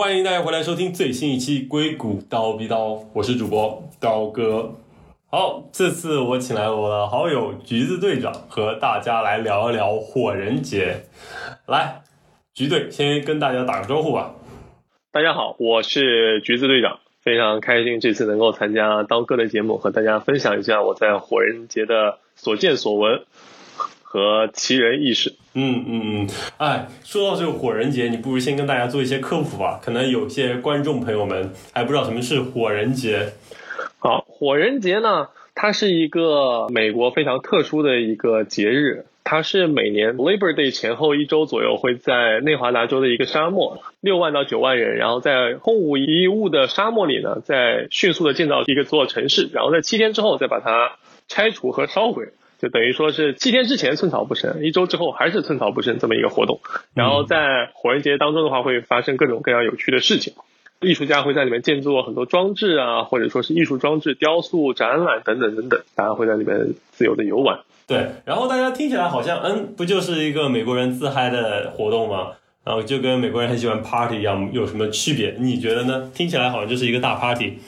欢迎大家回来收听最新一期《硅谷刀逼刀》，我是主播刀哥。好，这次我请来我的好友橘子队长和大家来聊一聊火人节。来，橘队先跟大家打个招呼吧。大家好，我是橘子队长，非常开心这次能够参加刀哥的节目，和大家分享一下我在火人节的所见所闻。和奇人异事，嗯嗯嗯，哎，说到这个火人节，你不如先跟大家做一些科普吧。可能有些观众朋友们还不知道什么是火人节。好，火人节呢，它是一个美国非常特殊的一个节日，它是每年 Labor Day 前后一周左右，会在内华达州的一个沙漠，六万到九万人，然后在空无一物的沙漠里呢，在迅速的建造一个座城市，然后在七天之后再把它拆除和烧毁。就等于说是七天之前寸草不生，一周之后还是寸草不生这么一个活动。然后在火人节当中的话，会发生各种各样有趣的事情。艺术家会在里面建造很多装置啊，或者说是艺术装置、雕塑、展览等等等等，大家会在里面自由的游玩。对，然后大家听起来好像，嗯，不就是一个美国人自嗨的活动吗？然后就跟美国人很喜欢 party 一样，有什么区别？你觉得呢？听起来好像就是一个大 party。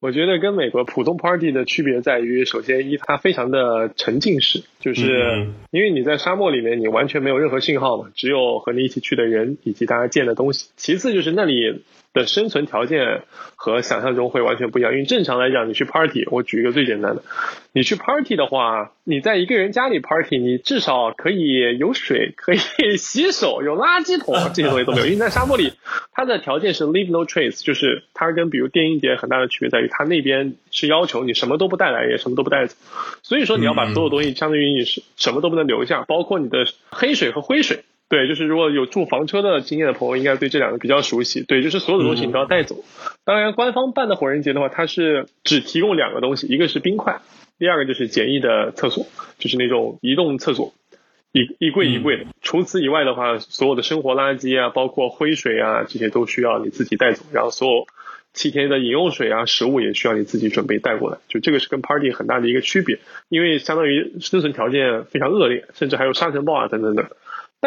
我觉得跟美国普通 party 的区别在于，首先一它非常的沉浸式，就是因为你在沙漠里面，你完全没有任何信号嘛，只有和你一起去的人以及大家见的东西。其次就是那里。的生存条件和想象中会完全不一样，因为正常来讲，你去 party，我举一个最简单的，你去 party 的话，你在一个人家里 party，你至少可以有水，可以 洗手，有垃圾桶，这些东西都没有。因为在沙漠里，它的条件是 leave no trace，就是它跟比如电音节很大的区别在于，它那边是要求你什么都不带来，也什么都不带走，所以说你要把所有东西相当于你是什么都不能留下，包括你的黑水和灰水。对，就是如果有住房车的经验的朋友，应该对这两个比较熟悉。对，就是所有的东西你都要带走。当然，官方办的火人节的话，它是只提供两个东西，一个是冰块，第二个就是简易的厕所，就是那种移动厕所，一一柜一柜的。除此以外的话，所有的生活垃圾啊，包括灰水啊，这些都需要你自己带走。然后，所有七天的饮用水啊、食物也需要你自己准备带过来。就这个是跟 party 很大的一个区别，因为相当于生存条件非常恶劣，甚至还有沙尘暴啊等等等。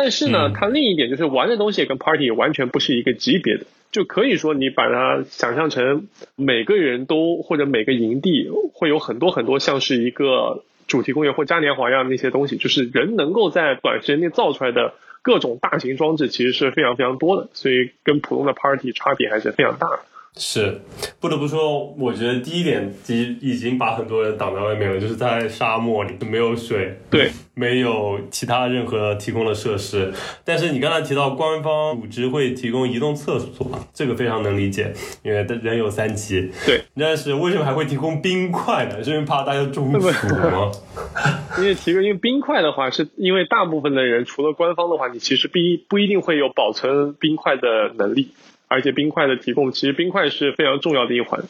但是呢，它另一点就是玩的东西跟 party 完全不是一个级别的，就可以说你把它想象成每个人都或者每个营地会有很多很多像是一个主题公园或嘉年华一样的那些东西，就是人能够在短时间内造出来的各种大型装置其实是非常非常多的，所以跟普通的 party 差别还是非常大的。是，不得不说，我觉得第一点已已经把很多人挡在外面了，就是在沙漠里没有水，对，没有其他任何提供的设施。但是你刚才提到官方组织会提供移动厕所，这个非常能理解，因为人有三急。对，但是为什么还会提供冰块呢？是因为怕大家中暑吗？因为提供因为冰块的话，是因为大部分的人除了官方的话，你其实不一不一定会有保存冰块的能力。而且冰块的提供，其实冰块是非常重要的一环。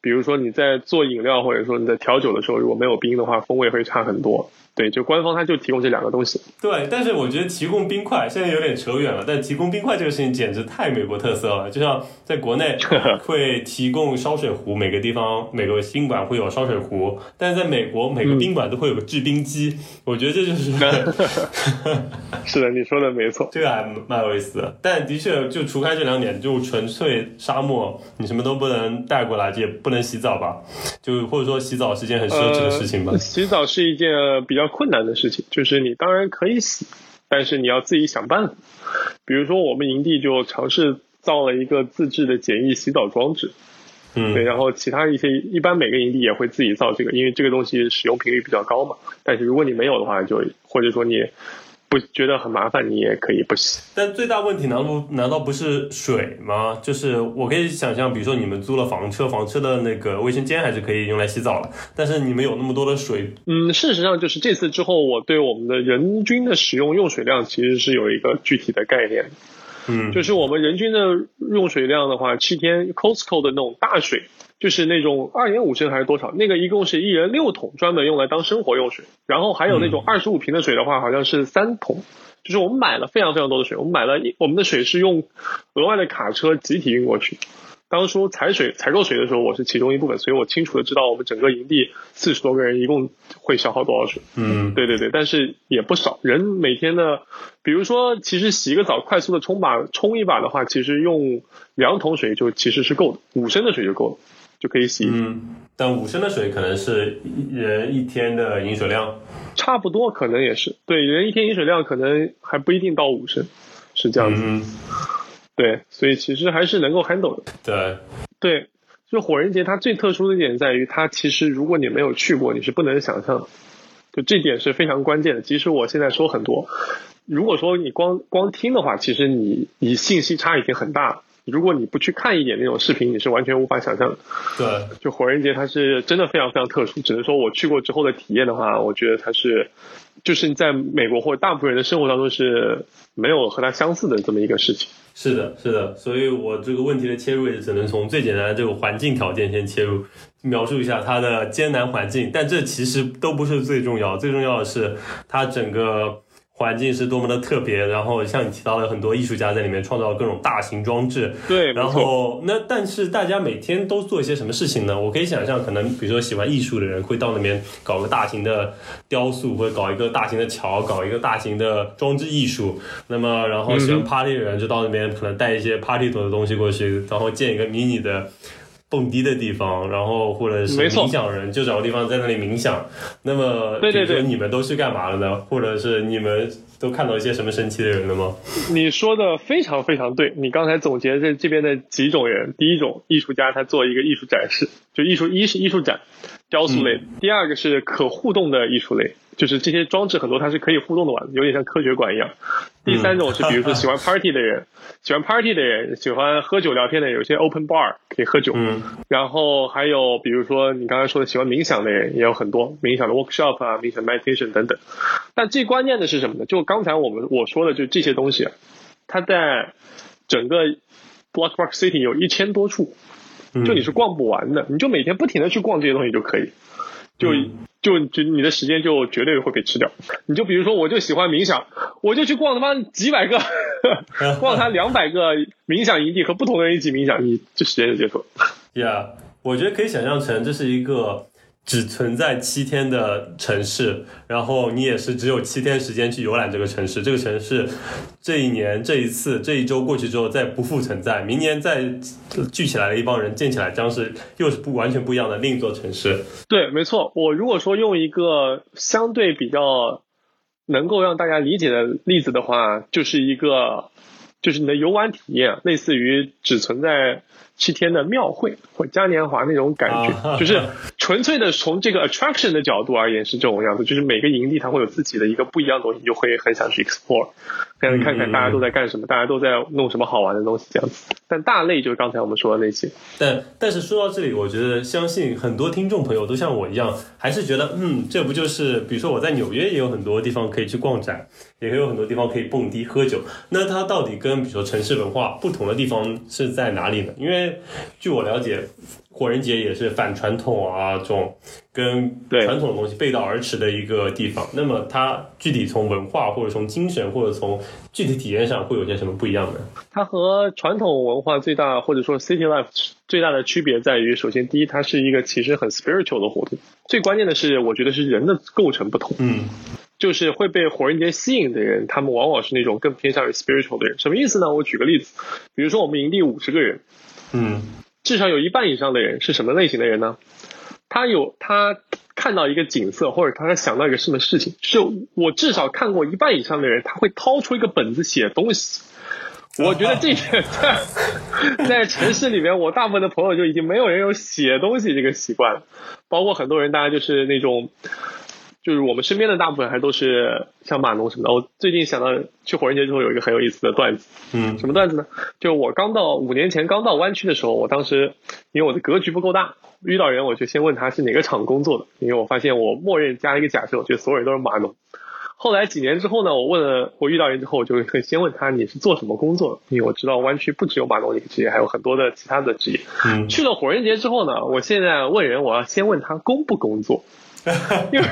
比如说你在做饮料或者说你在调酒的时候，如果没有冰的话，风味会差很多。对，就官方它就提供这两个东西。对，但是我觉得提供冰块现在有点扯远了。但提供冰块这个事情简直太美国特色了，就像在国内 会提供烧水壶，每个地方每个宾馆会有烧水壶，但是在美国每个宾馆都会有个制冰机。我觉得这就是。是的，你说的没错，这个还蛮有意思的。但的确，就除开这两点，就纯粹沙漠，你什么都不能带过来，也不能洗澡吧？就或者说洗澡是件很奢侈的事情吧？洗澡是一件比较。比较困难的事情就是你当然可以洗，但是你要自己想办法。比如说我们营地就尝试造了一个自制的简易洗澡装置，嗯，对，然后其他一些一般每个营地也会自己造这个，因为这个东西使用频率比较高嘛。但是如果你没有的话，就或者说你。不觉得很麻烦，你也可以不洗。但最大问题难不难道不是水吗？就是我可以想象，比如说你们租了房车，房车的那个卫生间还是可以用来洗澡了。但是你们有那么多的水，嗯，事实上就是这次之后，我对我们的人均的使用用水量其实是有一个具体的概念。嗯，就是我们人均的用水量的话，七天 Costco 的那种大水。就是那种二点五升还是多少？那个一共是一人六桶，专门用来当生活用水。然后还有那种二十五瓶的水的话，好像是三桶。就是我们买了非常非常多的水，我们买了，我们的水是用额外的卡车集体运过去。当初采水采购水的时候，我是其中一部分，所以我清楚的知道我们整个营地四十多个人一共会消耗多少水。嗯，对对对，但是也不少人每天的，比如说，其实洗个澡，快速的冲把冲一把的话，其实用两桶水就其实是够的，五升的水就够了，就可以洗。嗯，但五升的水可能是一人一天的饮水量。差不多，可能也是对人一天饮水量可能还不一定到五升，是这样子。嗯，对，所以其实还是能够 handle 的。对，对，就火人节它最特殊的一点在于，它其实如果你没有去过，你是不能想象的。就这点是非常关键的。即使我现在说很多，如果说你光光听的话，其实你你信息差已经很大了。如果你不去看一点那种视频，你是完全无法想象的。对，就火人节它是真的非常非常特殊，只能说我去过之后的体验的话，我觉得它是，就是你在美国或者大部分人的生活当中是没有和它相似的这么一个事情。是的，是的，所以我这个问题的切入也只能从最简单的这个环境条件先切入，描述一下它的艰难环境，但这其实都不是最重要，最重要的是它整个。环境是多么的特别，然后像你提到的很多艺术家在里面创造各种大型装置，对，然后那但是大家每天都做一些什么事情呢？我可以想象，可能比如说喜欢艺术的人会到那边搞个大型的雕塑，或者搞一个大型的桥，搞一个大型的装置艺术。那么然后喜欢 party 的人就到那边可能带一些 party 的东西过去，然后建一个迷你的。蹦迪的地方，然后或者是冥想人就找个地方在那里冥想。那么，对对对，你们都去干嘛了呢？或者是你们都看到一些什么神奇的人了吗？你说的非常非常对。你刚才总结这这边的几种人：第一种艺术家，他做一个艺术展示，就艺术一是艺术展，雕塑类；第二个是可互动的艺术类。就是这些装置很多它是可以互动的玩，有点像科学馆一样。第三种是比如说喜欢 party 的人，喜欢 party 的人，喜欢喝酒聊天的，有些 open bar 可以喝酒。嗯。然后还有比如说你刚才说的喜欢冥想的人也有很多，冥想的 workshop 啊，冥想 meditation 等等。但最关键的是什么呢？就刚才我们我说的就这些东西，它在整个 Block Park City 有一千多处，就你是逛不完的，你就每天不停的去逛这些东西就可以。就就就你的时间就绝对会被吃掉。你就比如说，我就喜欢冥想，我就去逛他妈几百个，逛他两百个冥想营地，和不同的人一起冥想，你这时间就结束了。Yeah，我觉得可以想象成这是一个。只存在七天的城市，然后你也是只有七天时间去游览这个城市。这个城市这一年、这一次、这一周过去之后再不复存在，明年再聚起来的一帮人建起来，将是又是不完全不一样的另一座城市。对，没错。我如果说用一个相对比较能够让大家理解的例子的话，就是一个就是你的游玩体验，类似于只存在。七天的庙会或嘉年华那种感觉，就是纯粹的从这个 attraction 的角度而言是这种样子，就是每个营地它会有自己的一个不一样的东西，你就会很想去 explore，想看看大家都在干什么，大家都在弄什么好玩的东西这样子。但大类就是刚才我们说的那些。但但是说到这里，我觉得相信很多听众朋友都像我一样，还是觉得嗯，这不就是比如说我在纽约也有很多地方可以去逛展，也有很多地方可以蹦迪喝酒，那它到底跟比如说城市文化不同的地方是在哪里呢？因为据我了解，火人节也是反传统啊，这种跟传统的东西背道而驰的一个地方。那么它具体从文化或者从精神或者从具体体验上会有些什么不一样呢？它和传统文化最大或者说 city life 最大的区别在于，首先第一，它是一个其实很 spiritual 的活动。最关键的是，我觉得是人的构成不同。嗯，就是会被火人节吸引的人，他们往往是那种更偏向于 spiritual 的人。什么意思呢？我举个例子，比如说我们营地五十个人。嗯，至少有一半以上的人是什么类型的人呢？他有他看到一个景色，或者他想到一个什么事情，是我至少看过一半以上的人，他会掏出一个本子写东西。我觉得这点在 在城市里面，我大部分的朋友就已经没有人有写东西这个习惯了，包括很多人，大家就是那种。就是我们身边的大部分还都是像码农什么的。我最近想到去火人节之后有一个很有意思的段子，嗯，什么段子呢？就我刚到五年前刚到湾区的时候，我当时因为我的格局不够大，遇到人我就先问他是哪个厂工作的，因为我发现我默认加一个假设，我觉得所有人都是码农。后来几年之后呢，我问了我遇到人之后，我就会先问他你是做什么工作的，因为我知道湾区不只有码农一个职业，还有很多的其他的职业。嗯，去了火人节之后呢，我现在问人，我要先问他工不工作。因 为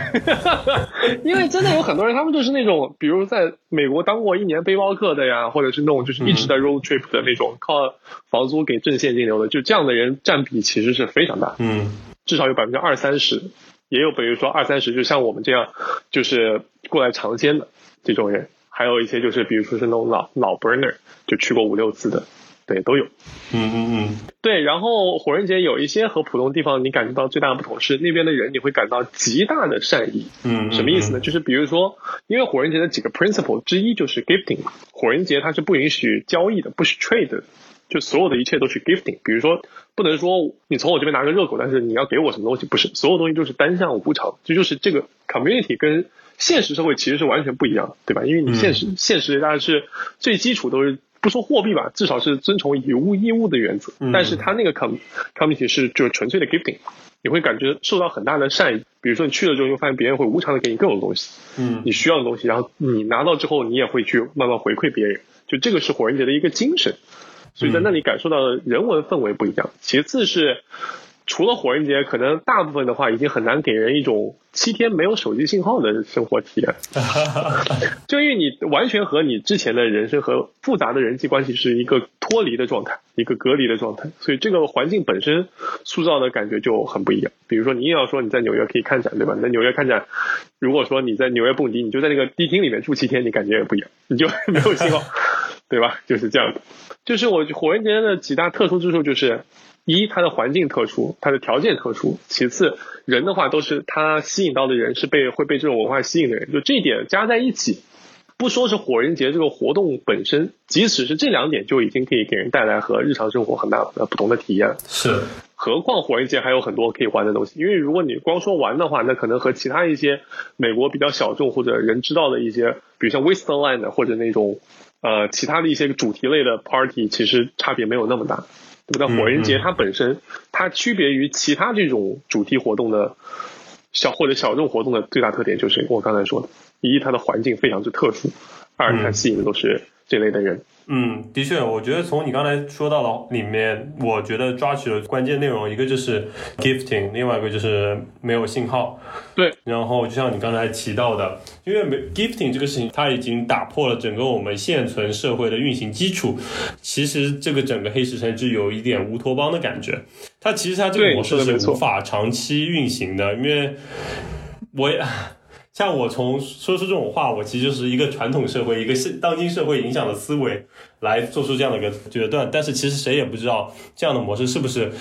因为真的有很多人，他们就是那种，比如在美国当过一年背包客的呀，或者是那种就是一直在 road trip 的那种，靠房租给挣现金流的，就这样的人占比其实是非常大，嗯，至少有百分之二三十，也有比如说二三十，就像我们这样，就是过来尝鲜的这种人，还有一些就是比如说是那种老老 burner，就去过五六次的。对，都有。嗯嗯嗯。对，然后火人节有一些和普通地方你感觉到最大的不同是，那边的人你会感到极大的善意。嗯。什么意思呢？就是比如说，因为火人节的几个 principle 之一就是 gifting。火人节它是不允许交易的，不许 trade，就所有的一切都是 gifting。比如说，不能说你从我这边拿个热狗，但是你要给我什么东西，不是，所有东西都是单向无偿。这就是这个 community 跟现实社会其实是完全不一样的，对吧？因为你现实现实大家是最基础都是。不说货币吧，至少是遵从以物易物的原则。但是他那个 com community 是就是纯粹的 gifting，你会感觉受到很大的善意。比如说你去了之后，你会发现别人会无偿的给你各种东西，嗯，你需要的东西，然后你拿到之后，你也会去慢慢回馈别人。就这个是火人节的一个精神，所以在那里感受到的人文氛围不一样。其次是。除了火人节，可能大部分的话已经很难给人一种七天没有手机信号的生活体验，就因为你完全和你之前的人生和复杂的人际关系是一个脱离的状态，一个隔离的状态，所以这个环境本身塑造的感觉就很不一样。比如说，你硬要说你在纽约可以看展，对吧？在纽约看展，如果说你在纽约蹦迪，你就在那个迪厅里面住七天，你感觉也不一样，你就没有信号，对吧？就是这样的。就是我火人节的几大特殊之处就是。一，它的环境特殊，它的条件特殊；其次，人的话都是他吸引到的人是被会被这种文化吸引的人，就这一点加在一起，不说是火人节这个活动本身，即使是这两点就已经可以给人带来和日常生活很大的不同的体验。是，何况火人节还有很多可以玩的东西，因为如果你光说玩的话，那可能和其他一些美国比较小众或者人知道的一些，比如像 Westland 或者那种呃其他的一些主题类的 party，其实差别没有那么大。那火人节它本身，它区别于其他这种主题活动的小或者小众活动的最大特点，就是我刚才说的：一，它的环境非常之特殊；二，它吸引的都是这类的人。嗯，的确，我觉得从你刚才说到的里面，我觉得抓取了关键内容，一个就是 gifting，另外一个就是没有信号。对，然后就像你刚才提到的，因为没 gifting 这个事情，它已经打破了整个我们现存社会的运行基础。其实这个整个黑石城就有一点乌托邦的感觉，它其实它这个模式是无法长期运行的，因为我也。像我从说出这种话，我其实就是一个传统社会、一个现当今社会影响的思维来做出这样的一个决断。但是其实谁也不知道这样的模式是不是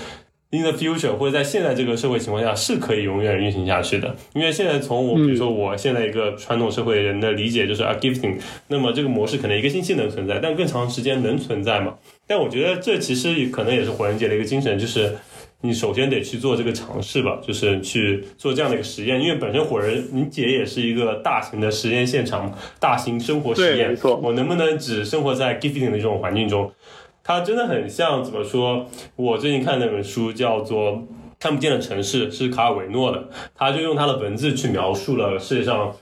in the future 或者在现在这个社会情况下是可以永远运行下去的。因为现在从我比如说我现在一个传统社会人的理解就是 a gifting，那么这个模式可能一个星期能存在，但更长时间能存在吗？但我觉得这其实可能也是火人节的一个精神，就是。你首先得去做这个尝试吧，就是去做这样的一个实验，因为本身火人你姐也是一个大型的实验现场，大型生活实验。没错。我能不能只生活在 gifting 的这种环境中？它真的很像怎么说？我最近看那本书叫做《看不见的城市》，是卡尔维诺的，他就用他的文字去描述了世界上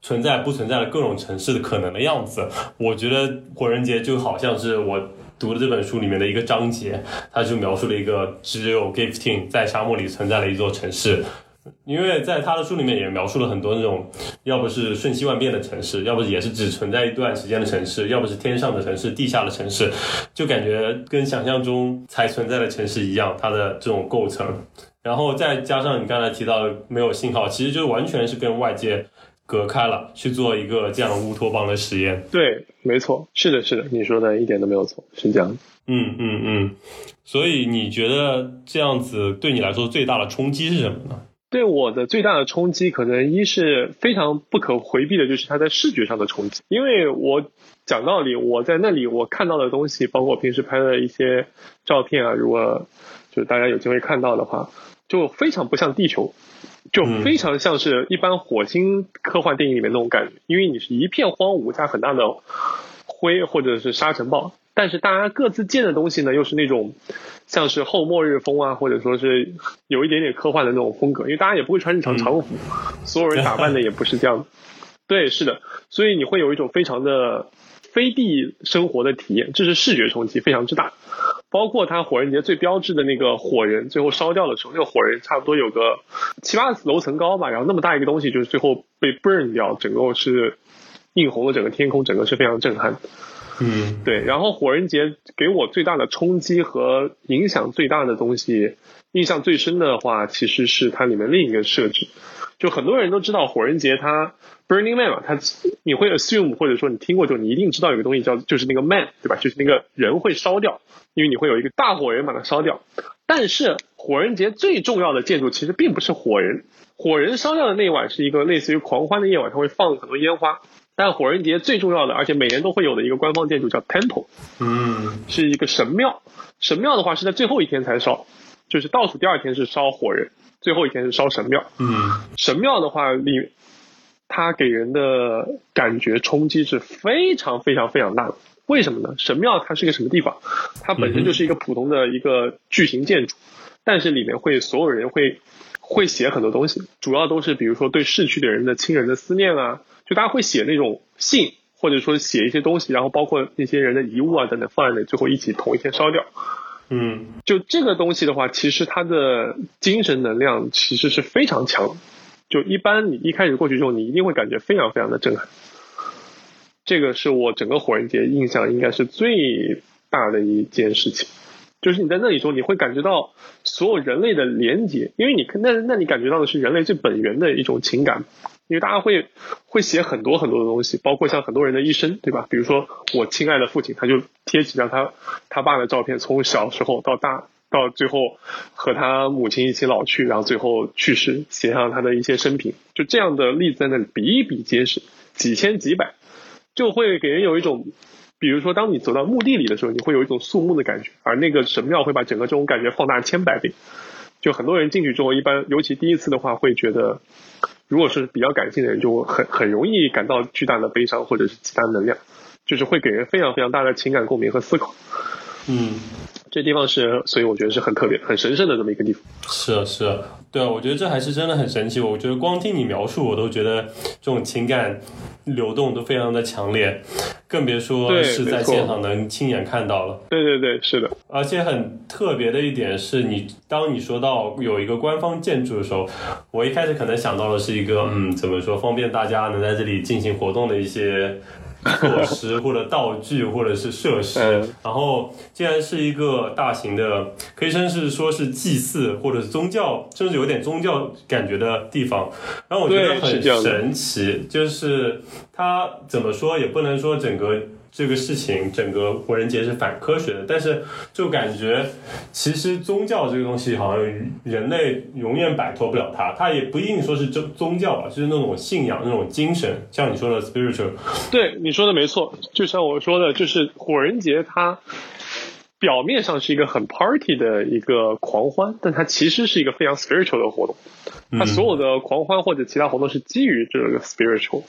存在不存在的各种城市的可能的样子。我觉得火人节就好像是我。读了这本书里面的一个章节，他就描述了一个只有 gifting 在沙漠里存在的一座城市，因为在他的书里面也描述了很多那种，要不是瞬息万变的城市，要不也是只存在一段时间的城市，要不是天上的城市、地下的城市，就感觉跟想象中才存在的城市一样，它的这种构成，然后再加上你刚才提到的没有信号，其实就完全是跟外界。隔开了去做一个这样乌托邦的实验，对，没错，是的，是的，你说的一点都没有错，是这样。嗯嗯嗯，所以你觉得这样子对你来说最大的冲击是什么呢？对我的最大的冲击，可能一是非常不可回避的，就是它在视觉上的冲击。因为我讲道理，我在那里我看到的东西，包括我平时拍的一些照片啊，如果就大家有机会看到的话，就非常不像地球。就非常像是一般火星科幻电影里面那种感觉，因为你是一片荒芜加很大的灰或者是沙尘暴，但是大家各自建的东西呢，又是那种像是后末日风啊，或者说是有一点点科幻的那种风格，因为大家也不会穿日常常服，所有人打扮的也不是这样。对，是的，所以你会有一种非常的飞地生活的体验，这是视觉冲击非常之大。包括他火人节最标志的那个火人，最后烧掉的时候，那个火人差不多有个七八楼层高吧，然后那么大一个东西，就是最后被 burn 掉，整个是映红了整个天空，整个是非常震撼。嗯，对。然后火人节给我最大的冲击和影响最大的东西，印象最深的话，其实是它里面另一个设置。就很多人都知道火人节它 Burning Man 嘛，它你会 assume 或者说你听过之后，你一定知道有个东西叫就是那个 man 对吧？就是那个人会烧掉，因为你会有一个大火人把它烧掉。但是火人节最重要的建筑其实并不是火人，火人烧掉的那一晚是一个类似于狂欢的夜晚，它会放很多烟花。但火人节最重要的，而且每年都会有的一个官方建筑叫 Temple，嗯，是一个神庙。神庙的话是在最后一天才烧，就是倒数第二天是烧火人，最后一天是烧神庙。嗯，神庙的话里。它给人的感觉冲击是非常非常非常大的。为什么呢？神庙它是个什么地方？它本身就是一个普通的一个巨型建筑，但是里面会所有人会会写很多东西，主要都是比如说对逝去的人的亲人的思念啊，就大家会写那种信，或者说写一些东西，然后包括那些人的遗物啊等等放在那，最后一起同一天烧掉。嗯，就这个东西的话，其实它的精神能量其实是非常强。就一般你一开始过去之后，你一定会感觉非常非常的震撼。这个是我整个火人节印象应该是最大的一件事情，就是你在那里时候，你会感觉到所有人类的连接，因为你那那你感觉到的是人类最本源的一种情感，因为大家会会写很多很多的东西，包括像很多人的一生，对吧？比如说我亲爱的父亲，他就贴几张他他爸的照片，从小时候到大。到最后和他母亲一起老去，然后最后去世，写上他的一些生平，就这样的例子在那里比比皆是，几千几百，就会给人有一种，比如说当你走到墓地里的时候，你会有一种肃穆的感觉，而那个神庙会把整个这种感觉放大千百倍。就很多人进去之后，一般尤其第一次的话，会觉得，如果是比较感性的人，就很很容易感到巨大的悲伤或者是其他能量，就是会给人非常非常大的情感共鸣和思考。嗯。这地方是，所以我觉得是很特别、很神圣的这么一个地方。是啊是啊，对啊，我觉得这还是真的很神奇。我觉得光听你描述，我都觉得这种情感流动都非常的强烈，更别说是在现场能亲眼看到了。对对对，是的。而且很特别的一点是你，当你说到有一个官方建筑的时候，我一开始可能想到的是一个，嗯，怎么说，方便大家能在这里进行活动的一些。措施或者道具或者是设施，然后既然是一个大型的，可以算是说是祭祀或者是宗教，甚至有点宗教感觉的地方，然后我觉得很神奇，就是它怎么说也不能说整个。这个事情，整个火人节是反科学的，但是就感觉其实宗教这个东西，好像人类永远摆脱不了它。它也不一定说是宗宗教吧，就是那种信仰、那种精神，像你说的 spiritual。对，你说的没错。就像我说的，就是火人节，它表面上是一个很 party 的一个狂欢，但它其实是一个非常 spiritual 的活动。它所有的狂欢或者其他活动是基于这个 spiritual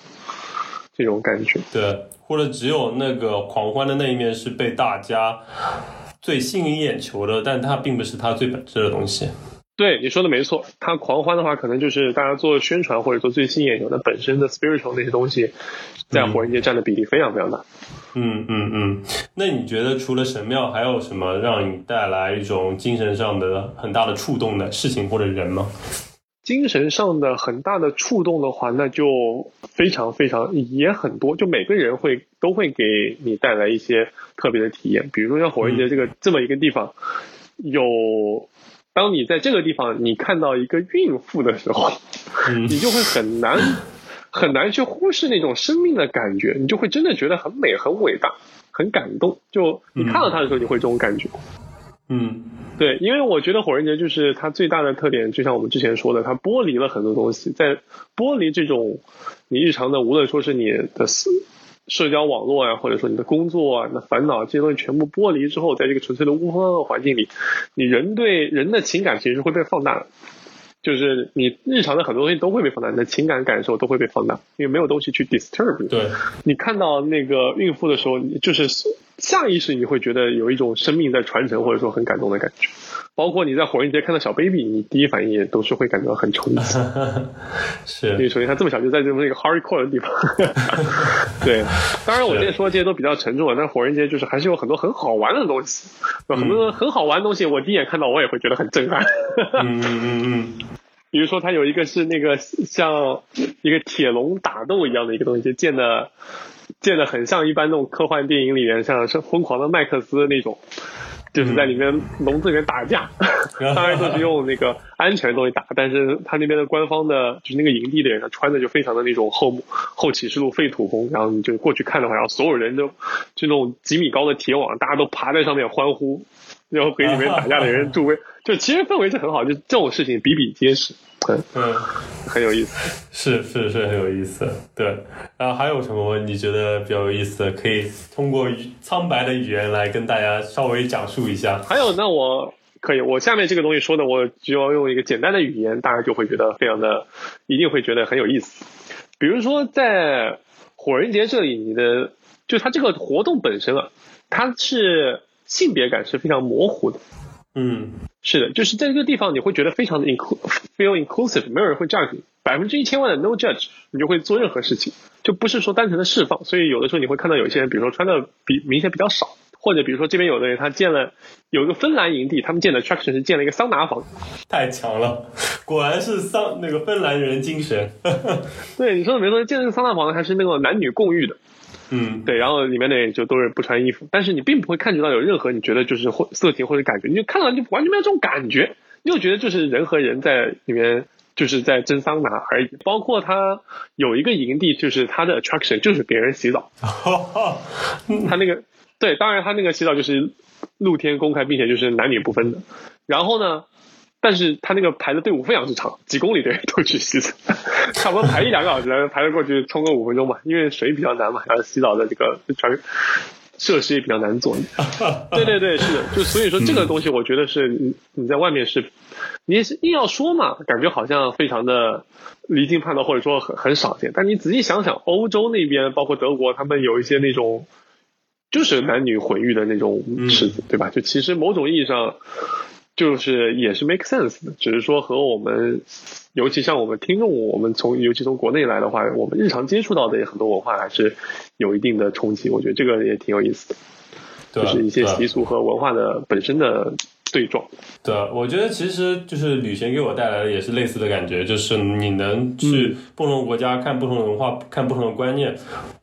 这种感觉。对。或者只有那个狂欢的那一面是被大家最吸引眼球的，但它并不是它最本质的东西。对，你说的没错。它狂欢的话，可能就是大家做宣传或者做最吸引眼球的本身的 spiritual 那些东西，在火人节占的比例非常非常大。嗯嗯嗯。那你觉得除了神庙，还有什么让你带来一种精神上的很大的触动的事情或者人吗？精神上的很大的触动的话，那就非常非常也很多，就每个人会都会给你带来一些特别的体验。比如说像火人节这个这么一个地方，有当你在这个地方你看到一个孕妇的时候，你就会很难很难去忽视那种生命的感觉，你就会真的觉得很美、很伟大、很感动。就你看到她的时候，你会这种感觉。嗯。嗯对，因为我觉得火人节就是它最大的特点，就像我们之前说的，它剥离了很多东西，在剥离这种你日常的，无论说是你的社交网络啊，或者说你的工作啊、你的烦恼这些东西全部剥离之后，在这个纯粹的乌风的环境里，你人对人的情感其实会被放大的。就是你日常的很多东西都会被放大，你的情感感受都会被放大，因为没有东西去 disturb 你。对，你看到那个孕妇的时候，你就是下意识你会觉得有一种生命在传承，或者说很感动的感觉。包括你在火人节看到小 baby，你第一反应也都是会感觉到很冲击。是，因为首先他这么小就在这么一个 hardcore 的地方。对，当然我今天说的这些都比较沉重，但是火人节就是还是有很多很好玩的东西，有很多很好玩的东西，我第一眼看到我也会觉得很震撼。嗯嗯嗯。比如说，它有一个是那个像一个铁笼打斗一样的一个东西，就建的建的很像一般那种科幻电影里面，像是疯狂的麦克斯那种。就是在里面笼子里面打架，当然都是用那个安全的东西打，但是他那边的官方的，就是那个营地的人，他穿的就非常的那种后后启示录废土风，然后你就过去看的话，然后所有人都就那种几米高的铁网，大家都爬在上面欢呼，然后给里面打架的人 助威，就其实氛围是很好，就这种事情比比皆是。嗯，很有意思，是是是很有意思，对。然后还有什么你觉得比较有意思的，可以通过苍白的语言来跟大家稍微讲述一下？还有，那我可以，我下面这个东西说的，我就要用一个简单的语言，大家就会觉得非常的，一定会觉得很有意思。比如说，在火人节这里，你的就它这个活动本身啊，它是性别感是非常模糊的。嗯，是的，就是在这个地方，你会觉得非常的 include，feel inclusive，没有人会 judge 你，百分之一千万的 no judge，你就会做任何事情，就不是说单纯的释放。所以有的时候你会看到有一些人，比如说穿的比明显比较少，或者比如说这边有的人他建了有一个芬兰营地，他们建的 attraction 是建了一个桑拿房，太强了，果然是桑那个芬兰人精神。对，你说的没错，建这个桑拿房还是那个男女共浴的。嗯，对，然后里面的人就都是不穿衣服，但是你并不会感觉到有任何你觉得就是或色情或者感觉，你就看到就完全没有这种感觉，你就觉得就是人和人在里面就是在蒸桑拿而已。包括他有一个营地，就是他的 attraction 就是给人洗澡，他那个对，当然他那个洗澡就是露天公开，并且就是男女不分的。然后呢？但是他那个排的队伍非常之长，几公里的人都去洗澡，差不多排一两个小时，排着过去冲个五分钟吧，因为水比较难嘛，然后洗澡的这个全设施也比较难做。对对对，是的，就所以说这个东西，我觉得是你你在外面是，你也是硬要说嘛，感觉好像非常的离经叛道，或者说很很少见。但你仔细想想，欧洲那边包括德国，他们有一些那种就是男女混浴的那种池子，对吧？就其实某种意义上。就是也是 make sense 的，只是说和我们，尤其像我们听众，我们从尤其从国内来的话，我们日常接触到的很多文化还是有一定的冲击。我觉得这个也挺有意思的，就是一些习俗和文化的本身的对撞。对，我觉得其实就是旅行给我带来的也是类似的感觉，就是你能去不同国家看不同的文化，看不同的观念。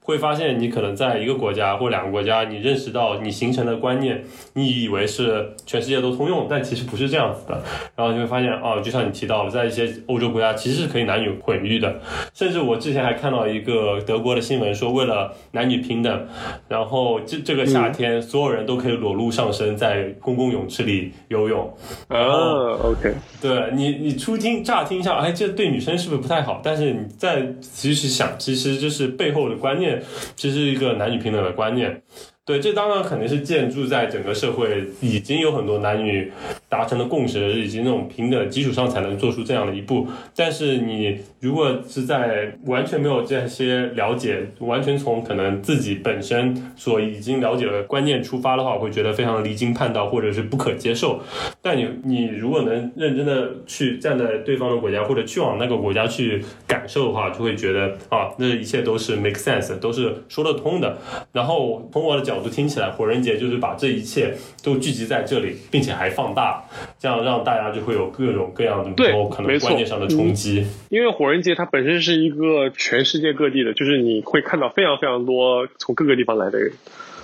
会发现你可能在一个国家或两个国家，你认识到你形成的观念，你以为是全世界都通用，但其实不是这样子的。然后你会发现，哦，就像你提到了，在一些欧洲国家其实是可以男女混浴的。甚至我之前还看到一个德国的新闻，说为了男女平等，然后这这个夏天所有人都可以裸露上身在公共泳池里游泳。哦，OK，对你你初听乍听一下，哎，这对女生是不是不太好？但是你再仔细想，其实就是背后的观念。这是一个男女平等的观念。对，这当然肯定是建筑在整个社会已经有很多男女达成的共识，以及那种平等基础上才能做出这样的一步。但是你如果是在完全没有这些了解，完全从可能自己本身所已经了解的观念出发的话，会觉得非常离经叛道或者是不可接受。但你你如果能认真的去站在对方的国家或者去往那个国家去感受的话，就会觉得啊，那一切都是 make sense，都是说得通的。然后从我的角。角度听起来，火人节就是把这一切都聚集在这里，并且还放大，这样让大家就会有各种各样的对可能观念上的冲击。因为火人节它本身是一个全世界各地的，就是你会看到非常非常多从各个地方来的人。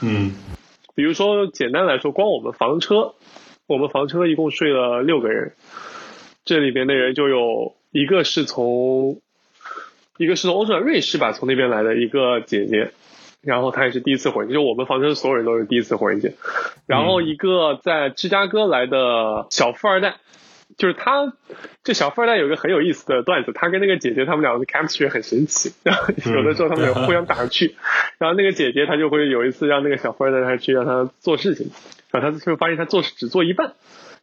嗯，比如说简单来说，光我们房车，我们房车一共睡了六个人，这里边的人就有一个是从，一个是从欧洲瑞士吧，从那边来的一个姐姐。然后他也是第一次火人节，就我们房车所有人都是第一次回去。然后一个在芝加哥来的小富二代，就是他这小富二代有一个很有意思的段子，他跟那个姐姐他们两个 chemistry 很神奇，然后有的时候他们有 互相打趣，然后那个姐姐她就会有一次让那个小富二代他去让他做事情，然后他就发现他做事只做一半，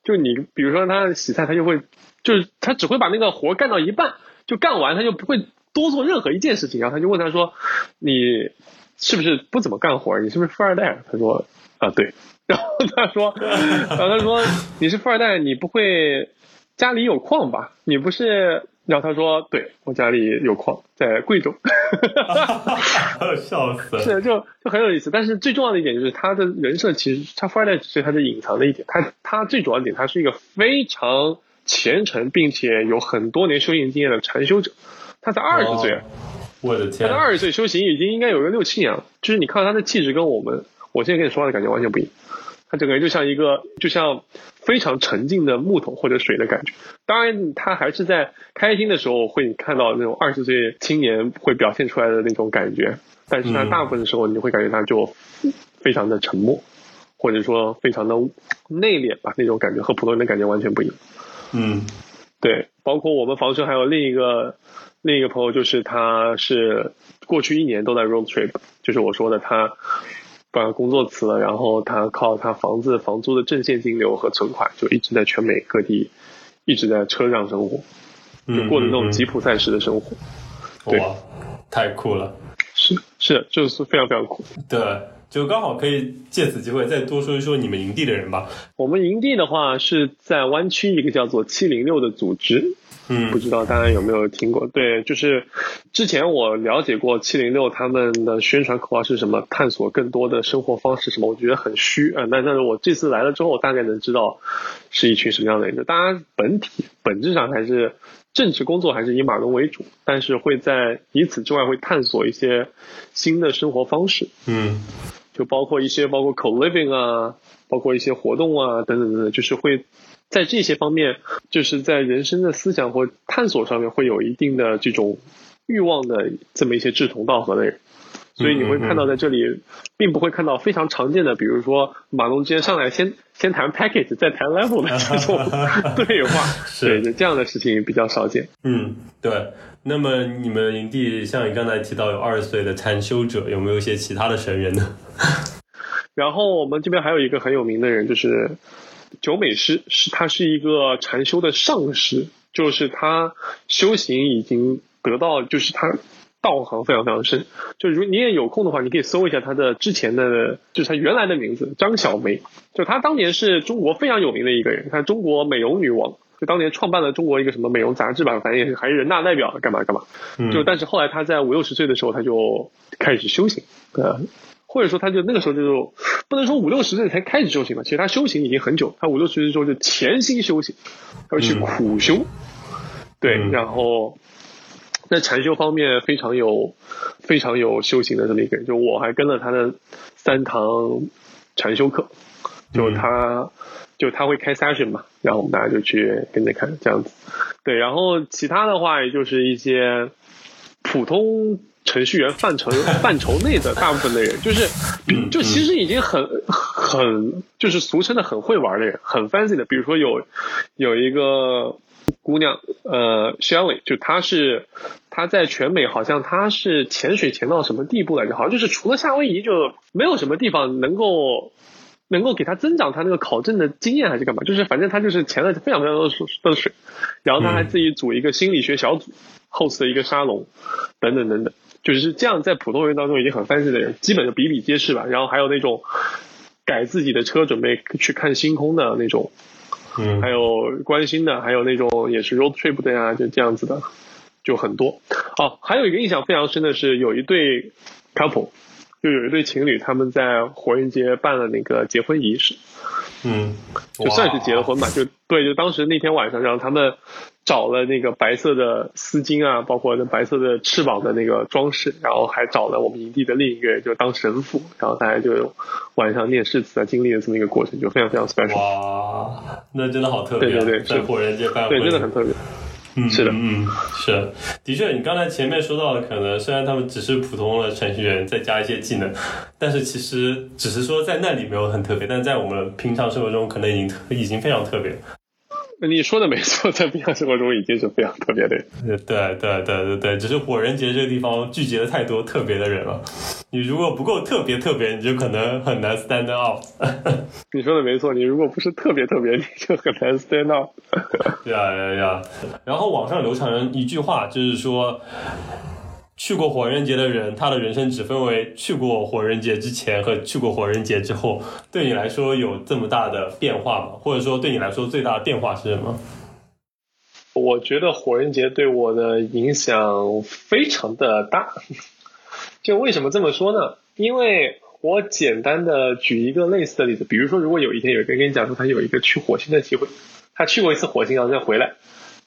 就你比如说他洗菜，他就会就是他只会把那个活干到一半，就干完他就不会多做任何一件事情，然后他就问他说你。是不是不怎么干活？你是不是富二代？他说啊，对。然后他说，然后他说你是富二代，你不会家里有矿吧？你不是？然后他说，对我家里有矿，在贵州。笑死了。是，就就很有意思。但是最重要的一点就是他的人设，其实他富二代只是他的隐藏的一点。他他最主要的点，他是一个非常虔诚并且有很多年修行经验的禅修者。他才二十岁，我的天！他才二十岁修行已经应该有个六七年了。就是你看到他的气质跟我们，我现在跟你说话的感觉完全不一样。他整个人就像一个，就像非常沉静的木头或者水的感觉。当然，他还是在开心的时候会看到那种二十岁青年会表现出来的那种感觉。但是他大部分的时候，你会感觉他就非常的沉默，或者说非常的内敛吧，那种感觉和普通人的感觉完全不一样。嗯，对，包括我们房车还有另一个另一个朋友，就是他是过去一年都在 road trip，就是我说的他。把工作辞了，然后他靠他房子房租的正现金流和存款，就一直在全美各地，一直在车上生活，就过的那种吉普赛式的生活。哇，太酷了！是是，就是非常非常酷。对，就刚好可以借此机会再多说一说你们营地的人吧。我们营地的话是在湾区一个叫做七零六的组织。嗯，不知道大家有没有听过？对，就是之前我了解过七零六他们的宣传口号是什么，探索更多的生活方式什么，我觉得很虚啊。那但是我这次来了之后，我大概能知道是一群什么样的人。就大家本体本质上还是正职工作还是以码农为主，但是会在以此之外会探索一些新的生活方式。嗯，就包括一些包括 co living 啊，包括一些活动啊等等等等，就是会。在这些方面，就是在人生的思想或探索上面，会有一定的这种欲望的这么一些志同道合的人，所以你会看到在这里，并不会看到非常常见的，比如说马龙直接上来先先谈 package 再谈 level 的这种 对话，对，这样的事情比较少见。嗯，对。那么你们营地像你刚才提到有二十岁的禅修者，有没有一些其他的神人呢？然后我们这边还有一个很有名的人，就是。九美师是他是一个禅修的上师，就是他修行已经得到，就是他道行非常非常深。就如你也有空的话，你可以搜一下他的之前的，就是他原来的名字张小梅。就他当年是中国非常有名的一个人，他中国美容女王，就当年创办了中国一个什么美容杂志吧，反正也是还是人大代表，干嘛干嘛。就但是后来他在五六十岁的时候，他就开始修行。呃。或者说，他就那个时候就不能说五六十岁才开始修行吧，其实他修行已经很久。他五六十岁的时候就潜心修行，要去苦修，对，然后在禅修方面非常有非常有修行的这么一个人。就我还跟了他的三堂禅修课，就他就他会开 session 嘛，然后我们大家就去跟着看这样子。对，然后其他的话也就是一些普通。程序员范畴范畴内的大部分的人，就是就其实已经很很就是俗称的很会玩的人，很 fancy 的。比如说有有一个姑娘，呃，Shelly，就她是她在全美好像她是潜水潜到什么地步来着？好像就是除了夏威夷就没有什么地方能够能够给她增长她那个考证的经验还是干嘛？就是反正她就是潜了非常非常多的水，然后她还自己组一个心理学小组，host 一个沙龙，等等等等。就是这样，在普通人当中已经很 fancy 的人，基本就比比皆是吧。然后还有那种改自己的车准备去看星空的那种，嗯，还有关心的，还有那种也是 road trip 的呀，就这样子的，就很多。哦，还有一个印象非常深的是，有一对 couple，就有一对情侣，他们在火人节办了那个结婚仪式，嗯，就算是结了婚吧，就对，就当时那天晚上让他们。找了那个白色的丝巾啊，包括那白色的翅膀的那个装饰，然后还找了我们营地的另一个人，就当神父，然后大家就晚上念誓词啊，经历了这么一个过程，就非常非常 special。哇，那真的好特别，对对对，在火人节办对，真的很特别。嗯，是的，嗯，是，的确，你刚才前面说到的，可能虽然他们只是普通的程序员，再加一些技能，但是其实只是说在那里没有很特别，但在我们平常生活中，可能已经已经非常特别。你说的没错，在平常生活中已经是非常特别的人。对对对对对，只是火人节这个地方聚集了太多特别的人了。你如果不够特别特别，你就可能很难 stand out。你说的没错，你如果不是特别特别，你就很难 stand out。呀呀呀！然后网上流传一句话，就是说。去过火人节的人，他的人生只分为去过火人节之前和去过火人节之后。对你来说有这么大的变化吗？或者说对你来说最大的变化是什么？我觉得火人节对我的影响非常的大。就为什么这么说呢？因为我简单的举一个类似的例子，比如说，如果有一天有人跟你讲说他有一个去火星的机会，他去过一次火星然后再回来，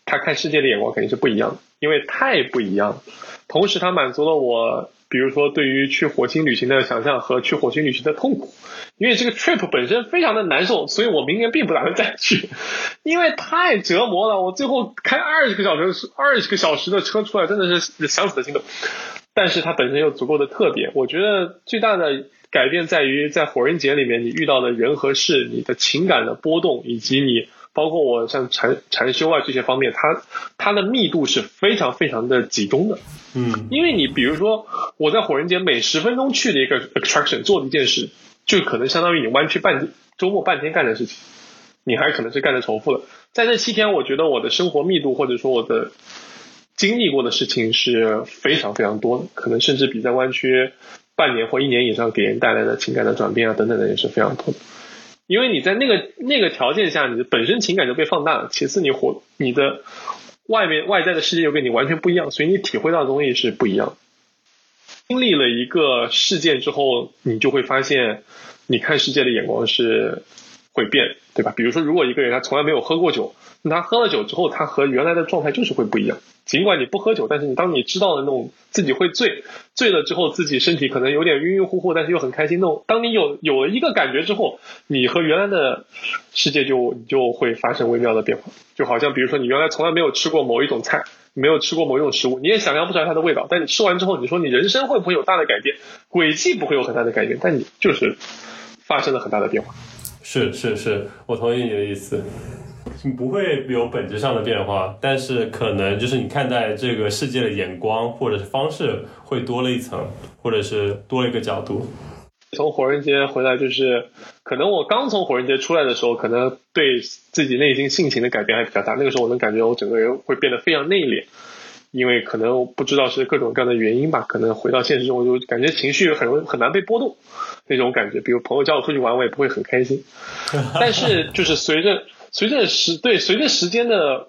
他看世界的眼光肯定是不一样的，因为太不一样了。同时，它满足了我，比如说对于去火星旅行的想象和去火星旅行的痛苦，因为这个 trip 本身非常的难受，所以我明年并不打算再去，因为太折磨了。我最后开二十个小时，二十个小时的车出来，真的是想死的心都。但是它本身有足够的特别，我觉得最大的改变在于在火人节里面，你遇到的人和事，你的情感的波动，以及你。包括我像禅禅修啊这些方面，它它的密度是非常非常的集中的。嗯，因为你比如说我在火人节每十分钟去的一个 attraction 做的一件事，就可能相当于你弯曲半周末半天干的事情，你还可能是干的重复的。在这七天，我觉得我的生活密度或者说我的经历过的事情是非常非常多的，可能甚至比在弯曲半年或一年以上给人带来的情感的转变啊等等的也是非常多的。因为你在那个那个条件下，你的本身情感就被放大了。其次，你活你的外面外在的世界又跟你完全不一样，所以你体会到的东西是不一样。经历了一个事件之后，你就会发现，你看世界的眼光是会变，对吧？比如说，如果一个人他从来没有喝过酒，那他喝了酒之后，他和原来的状态就是会不一样。尽管你不喝酒，但是你当你知道的那种自己会醉，醉了之后自己身体可能有点晕晕乎乎，但是又很开心那种。当你有有了一个感觉之后，你和原来的世界就就会发生微妙的变化。就好像比如说你原来从来没有吃过某一种菜，没有吃过某一种食物，你也想象不出来它的味道。但你吃完之后，你说你人生会不会有大的改变？轨迹不会有很大的改变，但你就是发生了很大的变化。是是是，我同意你的意思。你不会有本质上的变化，但是可能就是你看待这个世界的眼光或者是方式会多了一层，或者是多了一个角度。从火人节回来，就是可能我刚从火人节出来的时候，可能对自己内心性情的改变还比较大。那个时候我能感觉我整个人会变得非常内敛，因为可能不知道是各种各样的原因吧。可能回到现实中，我就感觉情绪很容易很难被波动那种感觉。比如朋友叫我出去玩，我也不会很开心。但是就是随着。随着时对随着时间的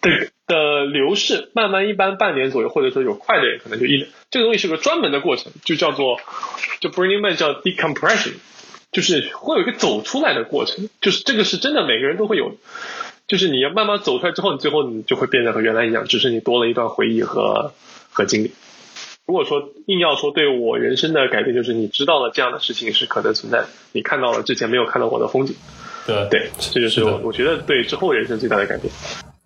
的的流逝，慢慢一般半年左右，或者说有快的可能就一年。这个东西是个专门的过程，就叫做就 Burning Man 叫 decompression，就是会有一个走出来的过程。就是这个是真的，每个人都会有。就是你要慢慢走出来之后，你最后你就会变得和原来一样，只是你多了一段回忆和和经历。如果说硬要说对我人生的改变，就是你知道了这样的事情是可能存在，你看到了之前没有看到过的风景。对对，这就是我我觉得对之后人生最大的改变。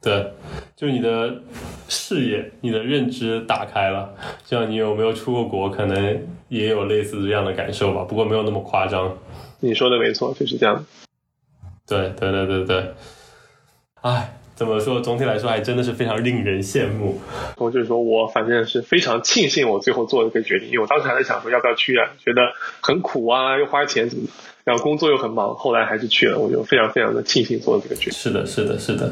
对，就你的视野、你的认知打开了。像你有没有出过国，可能也有类似这样的感受吧，不过没有那么夸张。你说的没错，就是这样。对对对对对。哎，怎么说？总体来说，还真的是非常令人羡慕。我就是说我反正是非常庆幸我最后做了个决定，因为我当时还在想说要不要去啊，觉得很苦啊，又花钱怎么的。然后工作又很忙，后来还是去了，我就非常非常的庆幸做了这个决定。是的，是的，是的，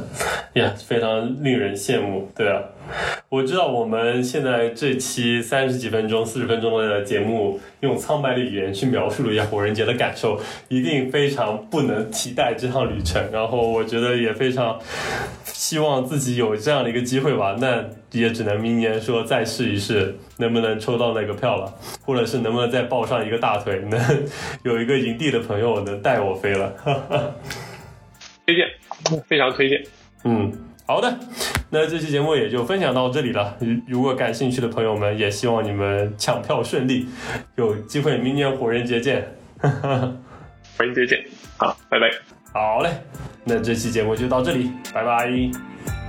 呀，非常令人羡慕。对啊，我知道我们现在这期三十几分钟、四十分钟的节目，用苍白的语言去描述了一下火人节的感受，一定非常不能期待这趟旅程。然后我觉得也非常希望自己有这样的一个机会吧。那也只能明年说再试一试，能不能抽到那个票了，或者是能不能再抱上一个大腿，能有一个营地的。朋友能带我飞了，推荐，非常推荐。嗯，好的，那这期节目也就分享到这里了。如果感兴趣的朋友们，也希望你们抢票顺利，有机会明年火人节见。火人节见，好，拜拜。好嘞，那这期节目就到这里，拜拜。